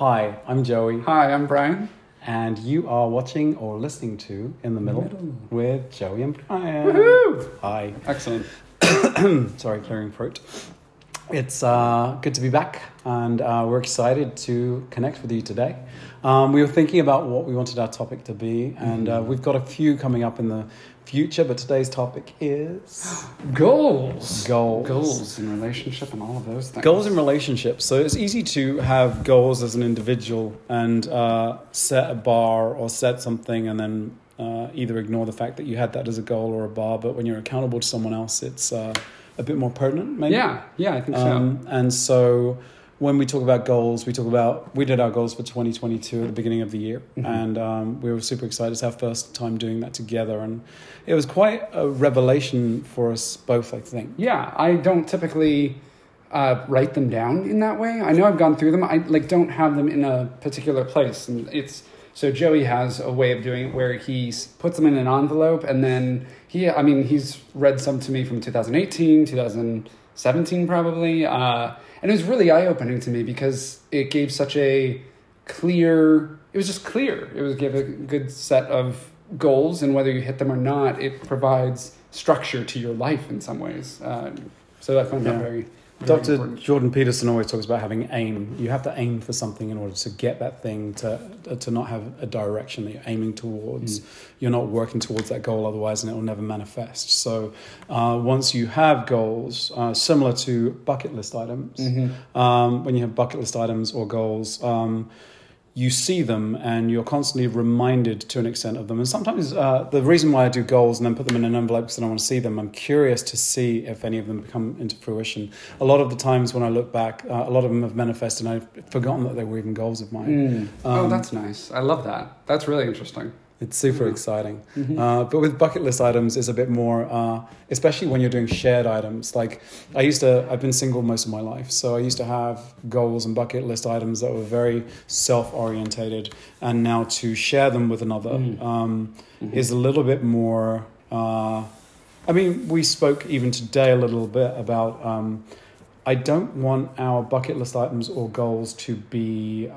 Hi, I'm Joey, Hi, I'm Bryan. and you are watching or listening to In the Middle, Middle. with Joey and Bryan. Woohoo! Hi. Excellent. Sorry, clearing throat. It's uh, good to be back, and uh, we're excited to connect with you today. Um, we were thinking about what we wanted our topic to be, and uh, we've got a few coming up in the future, but today's topic is Goals. goals. Goals in relationship and all of those things. Goals in relationships. So it's easy to have goals as an individual and uh, set a bar or set something and then uh, either ignore the fact that you had that as a goal or a bar. But when you're accountable to someone else, it's uh, a bit more pertinent, maybe. Yeah, yeah, I think Um, and so when we talk about goals, we talk about we did our goals for 2022 at the beginning of the year, Mhm. and um, we were super excited. It's our first time doing that together, and it was quite a revelation for us both. I think. Yeah, I don't typically uh, write them down in that way. I know I've gone through them. I like don't have them in a particular place, and it's so Joey has a way of doing it where he puts them in an envelope, and then he, I mean, he's read some to me from 2018, 2017, probably, uh, and it was really eye opening to me because it gave such a clear. It was just clear. It was give a good set of goals, and whether you hit them or not, it provides structure to your life in some ways. Uh, so I find Yeah. that very. Dr. important. Jordan Peterson always talks about having aim. You have to aim for something in order to get that thing to to not have a direction that you're aiming towards. Mm. You're not working towards that goal otherwise, and it will never manifest. So uh, once you have goals, uh, similar to bucket list items, Mhm. um, when you have bucket list items or goals, um, you see them and you're constantly reminded to an extent of them. And sometimes uh, the reason why I do goals and then put them in an envelope because I don't want to see them, I'm curious to see if any of them come into fruition. A lot of the times when I look back, uh, a lot of them have manifested and I've forgotten that they were even goals of mine. Mm. oh, Um, that's nice. I love that. That's really interesting. It's super Mhm. exciting. Mhm. Uh, but with bucket list items, it's a bit more, uh, especially when you're doing shared items. Like I used to, I've been single most of my life, so I used to have goals and bucket list items that were very self orientated, and now to share them with another Mm. um, Mhm. is a little bit more. Uh, I mean, we spoke even today a little bit about. Um, I don't want our bucket list items or goals to be.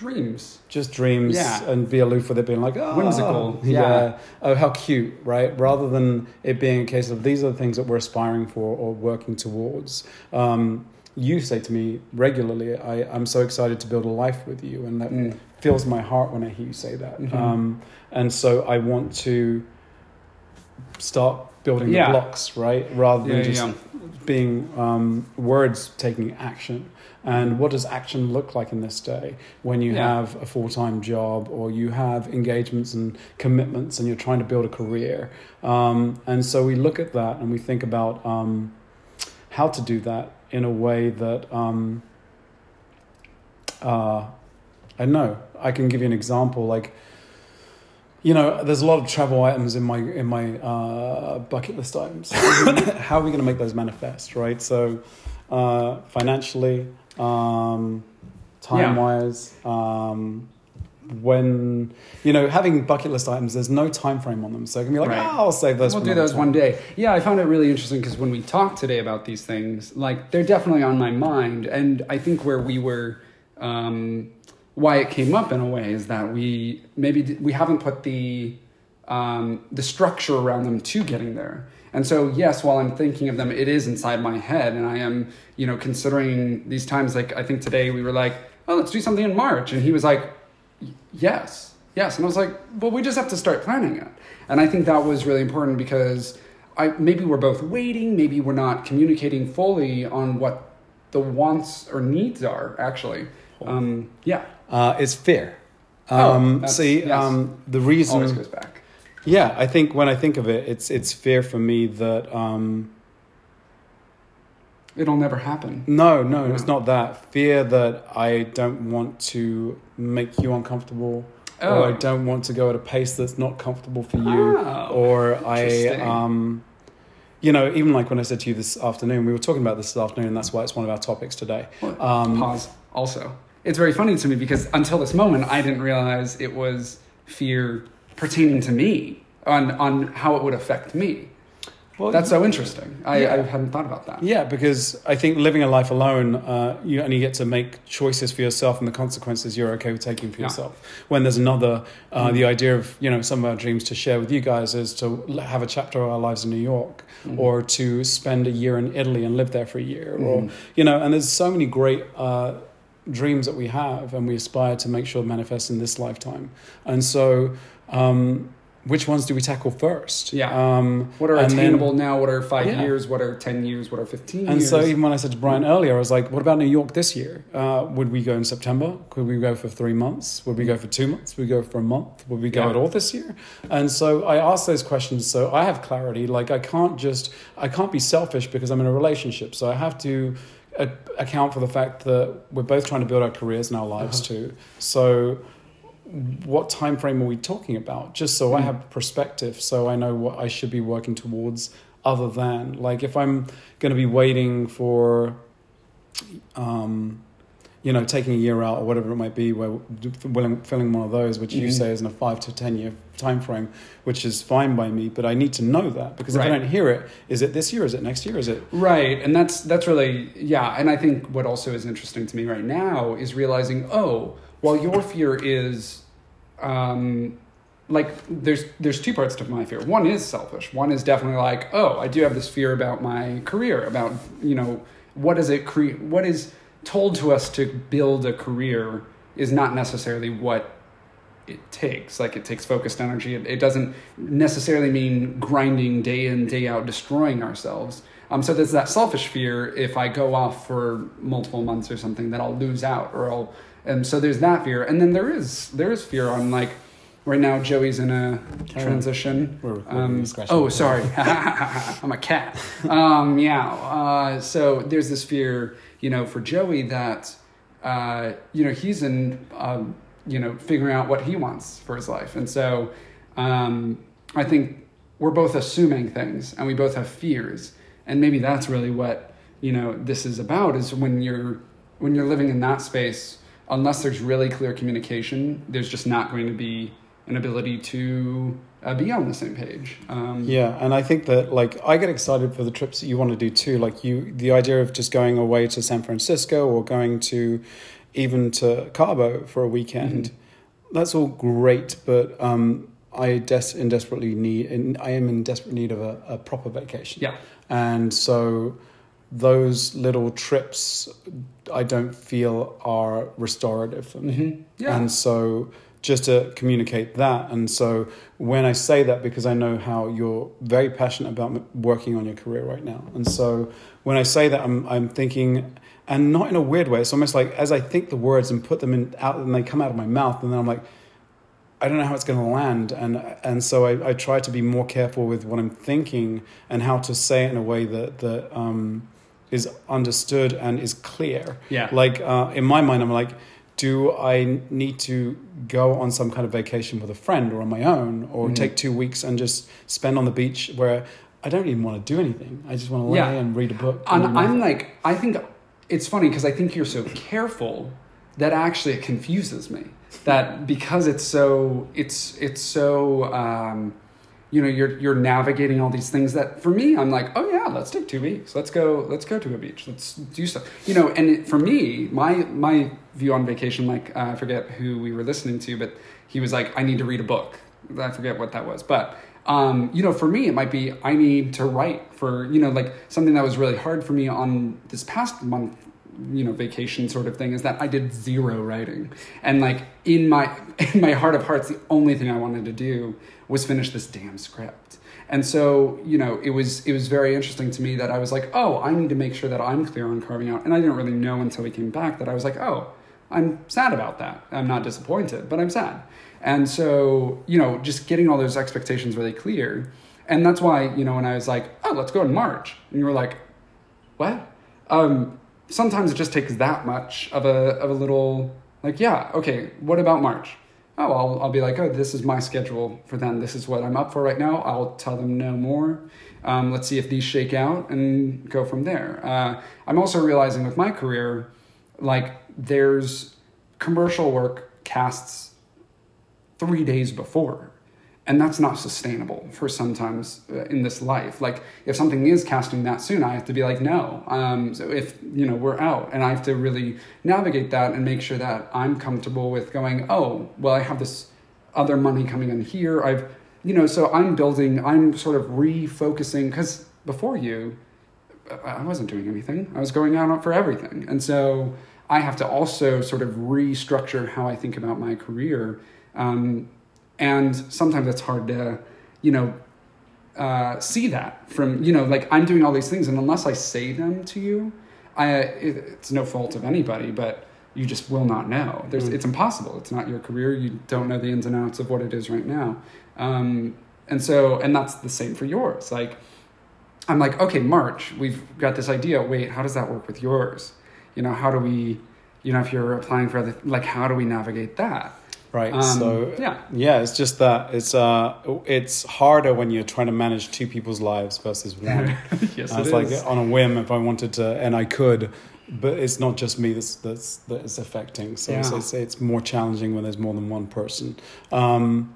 Dreams. just dreams Yeah. and be aloof with it being like oh, Whimsical, yeah. yeah. oh how cute right rather than it being a case of these are the things that we're aspiring for or working towards um, you say to me regularly I, i'm so excited to build a life with you and that Mm. fills my heart when i hear you say that Mhm. um, and so i want to start building Yeah. the blocks right rather than Yeah, just yeah. being um, words taking action. And what does action look like in this day when you have a full time job or you have engagements and commitments and you're trying to build a career? Um, and so we look at that and we think about um, how to do that in a way that um, uh, I know. I can give you an example like you know, there's a lot of travel items in my in my uh, bucket list items. How are we going to make those manifest, right? So, uh, financially, um, time wise, um, when you know having bucket list items, there's no time frame on them, so it can be like, Right. oh, I'll save those. We'll for do those time." one day. Yeah, I found it really interesting because when we talked today about these things, like they're definitely on my mind, and I think where we were, um, why it came up in a way is that we maybe we haven't put the um, the structure around them to getting there. And so, yes, while I'm thinking of them, it is inside my head, and I am, you know, considering these times. Like I think today we were like, oh, let's do something in March, and he was like, yes, yes, and I was like, well, we just have to start planning it. And I think that was really important because I maybe we're both waiting, maybe we're not communicating fully on what the wants or needs are actually. Um, yeah, Uh, it's fear. Oh, Um, that's- see, yes. um, the reason. always goes back. Yeah, I think when I think of it, it's it's fear for me that. Um, It'll never happen. No, no, it's not that. Fear that I don't want to make you uncomfortable, Oh. or I don't want to go at a pace that's not comfortable for you, Oh, or I, um, you know, even like when I said to you this afternoon, we were talking about this this afternoon, and that's why it's one of our topics today. Um, Pause. Also, it's very funny to me because until this moment, I didn't realize it was fear pertaining to me on on how it would affect me. Well, That's so interesting. I, Yeah. I hadn't thought about that. Yeah, because I think living a life alone, uh, you only get to make choices for yourself, and the consequences you're okay with taking for Yeah. yourself. When there's another, uh, Mm. the idea of you know some of our dreams to share with you guys is to have a chapter of our lives in New York, Mhm. or to spend a year in Italy and live there for a year, or Mhm. you know, and there's so many great. Uh, dreams that we have and we aspire to make sure manifest in this lifetime and so um, which ones do we tackle first Yeah. um, What are And then- attainable now? What are five Yeah. years? What are ten years? What are fifteen And years? so even when I said to Bryan earlier, I was like, "What about New York this year? Uh, would we go in September? Could we go for three months? Would we go for two months? Would we go for a month? Would we go Yeah. at all this year?" And so I asked those questions so I have clarity. Like I can't just I can't be selfish because I'm in a relationship. So I have to account for the fact that we're both trying to build our careers and our lives Uh-huh. too. So what time frame are we talking about just so i Mm. have perspective so i know what i should be working towards other than like if i'm going to be waiting for um you know taking a year out or whatever it might be where willing, filling one of those which you Mhm. say is in a five to ten year time frame which is fine by me but i need to know that because if i don't hear it is it this year is it next year is it Right, and that's that's really yeah, and I think what also is interesting to me right now is realizing oh, while your fear is, um, like there's there's two parts to my fear. One is selfish. One is definitely like oh, I do have this fear about my career, about you know what is it create? what is told to us to build a career is not necessarily what it takes. Like it takes focused energy. It, it doesn't necessarily mean grinding day in day out, destroying ourselves. Um, so there's that selfish fear. If I go off for multiple months or something, that I'll lose out, or I'll. And so there's that fear, and then there is there is fear on like right now. Joey's in a transition. Um, oh, sorry. I'm a cat. Um, yeah. Uh, so there's this fear, you know, for Joey that, uh, you know, he's in, um, you know, figuring out what he wants for his life. And so um, I think we're both assuming things and we both have fears. And maybe that's really what, you know, this is about is when you're, when you're living in that space, unless there's really clear communication, there's just not going to be an ability to uh, be on the same page. Um, Yeah, and I think that like I get excited for the trips that you want to do too. Like you, the idea of just going away to San Francisco or going to even to Cabo for a weekend. Mhm. That's all great, but um, I des- in desperately need. In, I am in desperate need of a, a proper vacation. Yeah. and so those little trips, I don't feel are restorative for me. Mhm. Yeah. And so just to communicate that. And so when I say that, because I know how you're very passionate about working on your career right now. And so when I say that, I'm, I'm thinking, and not in a weird way, it's almost like as I think the words and put them in out and they come out of my mouth, and then I'm like, I don't know how it's going to land, and and so I, I try to be more careful with what I'm thinking and how to say it in a way that that um, is understood and is clear. Yeah. Like uh, in my mind, I'm like, do I need to go on some kind of vacation with a friend or on my own, or Mhm. take two weeks and just spend on the beach where I don't even want to do anything. I just want to lay Yeah. and read a book. And I'm like, I think it's funny because I think you're so careful that actually it confuses me. That because it's so, it's it's so, um, you know, you're you're navigating all these things. That for me, I'm like, oh yeah, let's take two weeks. Let's go. Let's go to a beach. Let's do stuff. You know, and it, for me, my my view on vacation, like uh, I forget who we were listening to, but he was like, I need to read a book. I forget what that was, but um, you know, for me, it might be I need to write for you know, like something that was really hard for me on this past month, you know, vacation sort of thing is that I did zero writing, and like in my in my heart of hearts, the only thing I wanted to do was finish this damn script. And so, you know, it was it was very interesting to me that I was like, oh, I need to make sure that I'm clear on carving out. And I didn't really know until we came back that I was like, oh, I'm sad about that. I'm not disappointed, but I'm sad. And so, you know, just getting all those expectations really clear. And that's why, you know, when I was like, oh, let's go in March. And you were like, what? Um, sometimes it just takes that much of a, of a little, like, yeah, okay, what about March? Oh, I'll, I'll be like, oh, this is my schedule for them. This is what I'm up for right now. I'll tell them no more. Um, let's see if these shake out and go from there. Uh, I'm also realizing with my career, like, there's commercial work casts three days before. and that's not sustainable for sometimes uh, in this life. Like if something is casting that soon i have to be like no um, so if you know we're out and i have to really navigate that and make sure that i'm comfortable with going oh well i have this other money coming in here. I've you know so i'm building i'm sort of refocusing because before you i wasn't doing anything. I was going out for everything. And so i have to also sort of restructure how i think about my career. Um, and sometimes it's hard to you know uh, see that from you know like i'm doing all these things and unless i say them to you i it, it's no fault of anybody but you just will not know. There's Mm. it's impossible. It's not your career. You don't know the ins and outs of what it is right now. Um, and so and that's the same for yours. Like i'm like okay march we've got this idea. Wait how does that work with yours you know how do we you know if you're applying for other like how do we navigate that Right. Um, so yeah. yeah, it's just that it's uh it's harder when you're trying to manage two people's lives versus one. yes Uh, it it's like on a whim if I wanted to, and I could, but it's not just me that's that's that's affecting. So it's, Yeah. it's it's more challenging when there's more than one person. Um,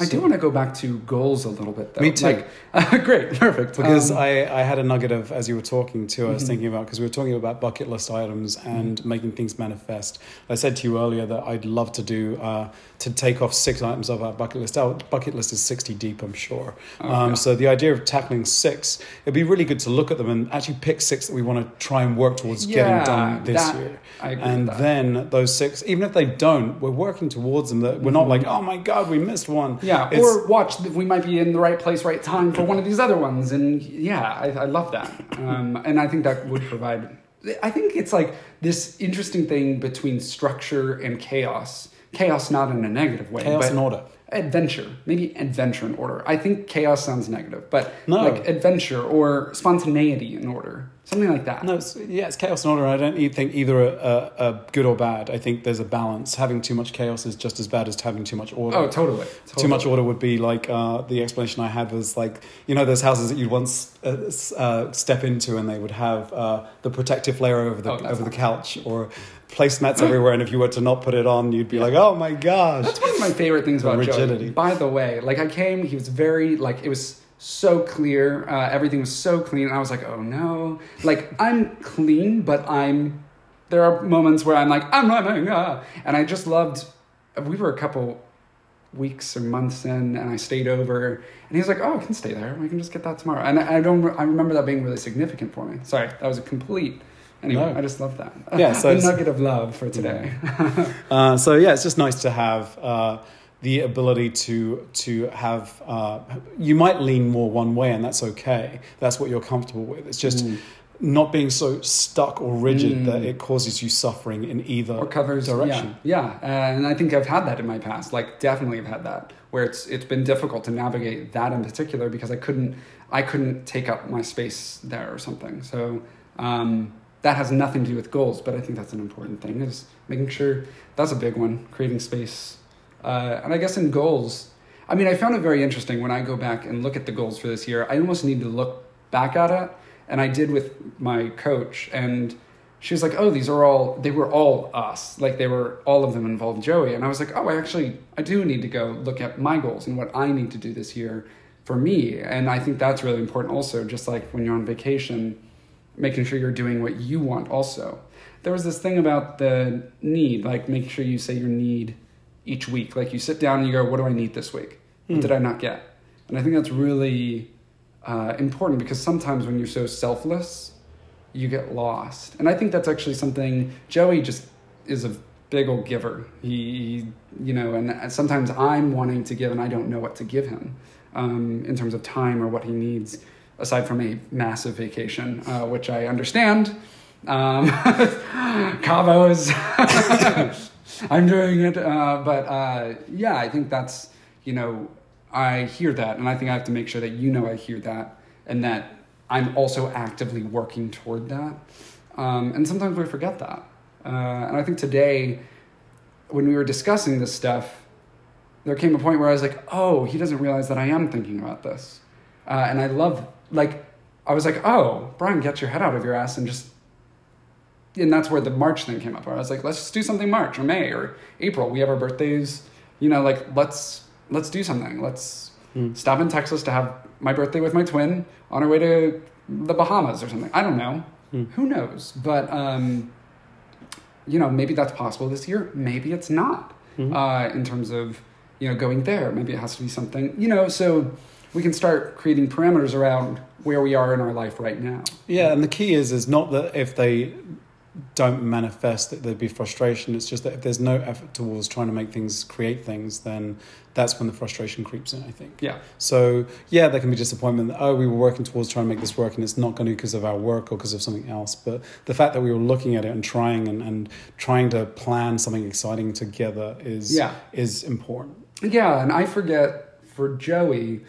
I do want to go back to goals a little bit, though. Me too. Like, great, perfect. because Um, I, I had a nugget of as you were talking to, I was Mhm. thinking about because we were talking about bucket list items and making things manifest. I said to you earlier that I'd love to do uh, to take off six items of our bucket list. Our bucket list is sixty deep, I'm sure. Oh, um. So the idea of tackling six, it'd be really good to look at them and actually pick six that we want to try and work towards Yeah, getting done this that- year. I agree And with that. then those six, even if they don't, we're working towards them. That we're not Mhm. like, oh my god, we missed one. Yeah, It's- or watch, we might be in the right place, right time for one of these other ones. And yeah, I, I love that. Um, and I think that would provide, I think it's like this interesting thing between structure and chaos. Chaos not in a negative way, chaos but and order. adventure maybe adventure in order i think chaos sounds negative but No. like adventure or spontaneity in order something like that No, it's, yeah, it's chaos and order. I don't think either are, are, are good or bad. I think there's a balance. Having too much chaos is just as bad as having too much order. oh totally, totally. Too much order would be like uh, the explanation I had was like you know those houses that you'd once uh, uh, step into and they would have uh, the protective layer over the Oh, over the couch or placemats everywhere and if you were to not put it on you'd be like oh my gosh That's one of my favorite things about rigidity. Joey. By the way, like I came, he was very like it was so clear. Uh, everything was so clean. And I was like, oh no, like I'm clean, but I'm. There are moments where I'm like I'm running, ah. and I just loved. We were a couple weeks or months in, and I stayed over, and he's like, "Oh, I can stay there. We can just get that tomorrow." And I, I don't. I remember that being really significant for me. Sorry, that was a complete. Anyway, No. I just love that. Yeah, so a nugget of love for today. Uh, so yeah, it's just nice to have uh, the ability to to have. Uh, you might lean more one way, and that's okay. That's what you're comfortable with. It's just Mm. not being so stuck or rigid Mm. that it causes you suffering in either or covers direction. Yeah, yeah. Uh, and I think I've had that in my past. Like definitely have had that where it's it's been difficult to navigate that in particular because I couldn't I couldn't take up my space there or something. So um, that has nothing to do with goals, but I think that's an important thing is making sure that's a big one, creating space. Uh, and I guess in goals, I mean, I found it very interesting when I go back and look at the goals for this year. I almost need to look back at it, and I did with my coach, and she was like, "Oh, these are all they were all us. Like they were all of them involved Joey." And I was like, "Oh, I actually I do need to go look at my goals and what I need to do this year for me." And I think that's really important also, just like when you're on vacation, making sure you're doing what you want also. There was this thing about the need, like making sure you say your need each week. Like you sit down and you go, "What do I need this week? What Hmm. did I not get?" And I think that's really uh, important because sometimes when you're so selfless, you get lost. And I think that's actually something Joey just is a big old giver. He, you know, and sometimes I'm wanting to give and I don't know what to give him um, in terms of time or what he needs aside from a massive vacation, uh, which I understand. Um, Cabos, I'm doing it. Uh, but uh, yeah, I think that's, you know, I hear that, and I think I have to make sure that you know I hear that, and that I'm also actively working toward that. Um, and sometimes we forget that. Uh, and I think today, when we were discussing this stuff, there came a point where I was like, oh, he doesn't realize that I am thinking about this. Uh, and I love, like, I was like, oh, Bryan, get your head out of your ass and just. And that's where the March thing came up, where I was like, let's just do something March or May or April. We have our birthdays, you know, like, let's let's do something. Let's Mm. Stop in Texas to have my birthday with my twin on our way to the Bahamas or something. I don't know. Mm. Who knows? But um, you know, maybe that's possible this year. Maybe it's not. Mhm. Uh, in terms of you know going there, maybe it has to be something. You know, so we can start creating parameters around where we are in our life right now. Yeah, and the key is is not that if they don't manifest that there'd be frustration. It's just that if there's no effort towards trying to make things, create things, then that's when the frustration creeps in. I think. Yeah. So yeah, there can be disappointment. That, oh, we were working towards trying to make this work, and it's not going to because of our work or because of something else. But the fact that we were looking at it and trying and, and trying to plan something exciting together is Yeah. is important. Yeah, and I forget for Joey,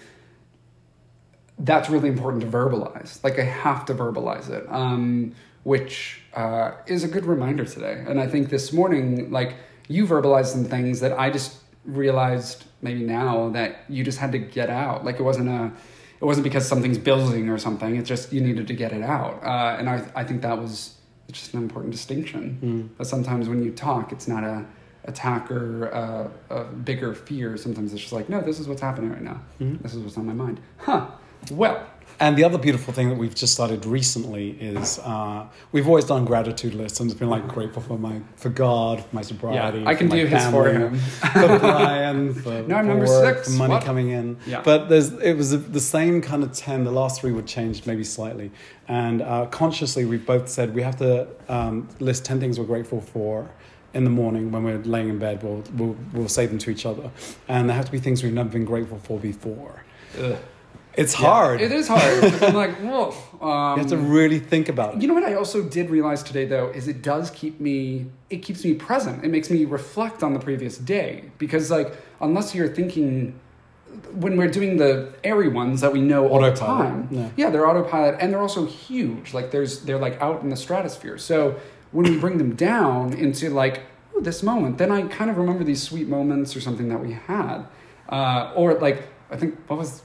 that's really important to verbalize. Like I have to verbalize it, um, which uh, is a good reminder today. And I think this morning, like you verbalized some things that I just realized maybe now that you just had to get out. Like it wasn't a, it wasn't because something's building or something. It's just you needed to get it out. Uh, and I, I think that was just an important distinction. That sometimes when you talk, it's not a attack or uh, a bigger fear. Sometimes it's just like, no, this is what's happening right now. This is what's on my mind. Huh. Well, And the other beautiful thing that we've just started recently is uh, we've always done gratitude lists and it's been like grateful for my for God, for my sobriety. Yeah, I can do his for him. for Bryan, for, No, I'm for number work, six. for money What? coming in. Yeah. But there's it was the same kind of ten. The last three would change maybe slightly, and uh, consciously we've both said we have to um, list ten things we're grateful for. In the morning, when we're laying in bed, we'll, we'll we'll say them to each other, and there have to be things we've never been grateful for before. It's hard. It is hard. I'm like, whoa. Um, You have to really think about it. You know what I also did realize today though is it does keep me it keeps me present. It makes me reflect on the previous day because like unless you're thinking when we're doing the airy ones that we know all the time. yeah. they're autopilot and they're also huge. Like there's they're like out in the stratosphere. So when we bring them down into like "Ooh, this moment, then I kind of remember these sweet moments or something that we had. Uh, or like I think what was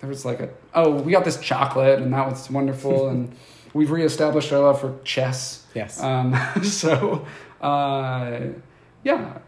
there was like a oh we got this chocolate and that was wonderful and we've reestablished our love for chess Yes. um, so uh, yeah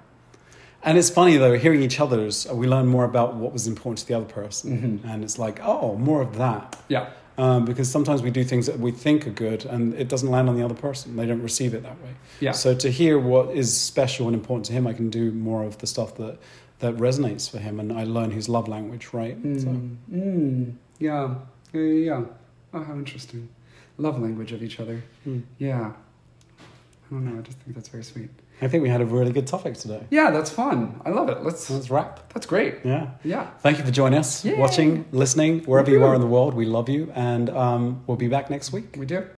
and it's funny though, hearing each other's, we learn more about what was important to the other person. Mhm. And it's like, oh, more of that. yeah Um, because sometimes we do things that we think are good and it doesn't land on the other person. They don't receive it that way. yeah So to hear what is special and important to him, I can do more of the stuff that, that resonates for him. And I learn his love language, right? So, mm. Mm. yeah yeah yeah oh how interesting love language of each other mm. yeah I don't know I just think that's very sweet I think we had a really good topic today. yeah that's fun I love it let's let's wrap. that's great Yeah. yeah Thank you for joining us, Yay. watching, listening, wherever you are in the world. We love you. And um, we'll be back next week. we do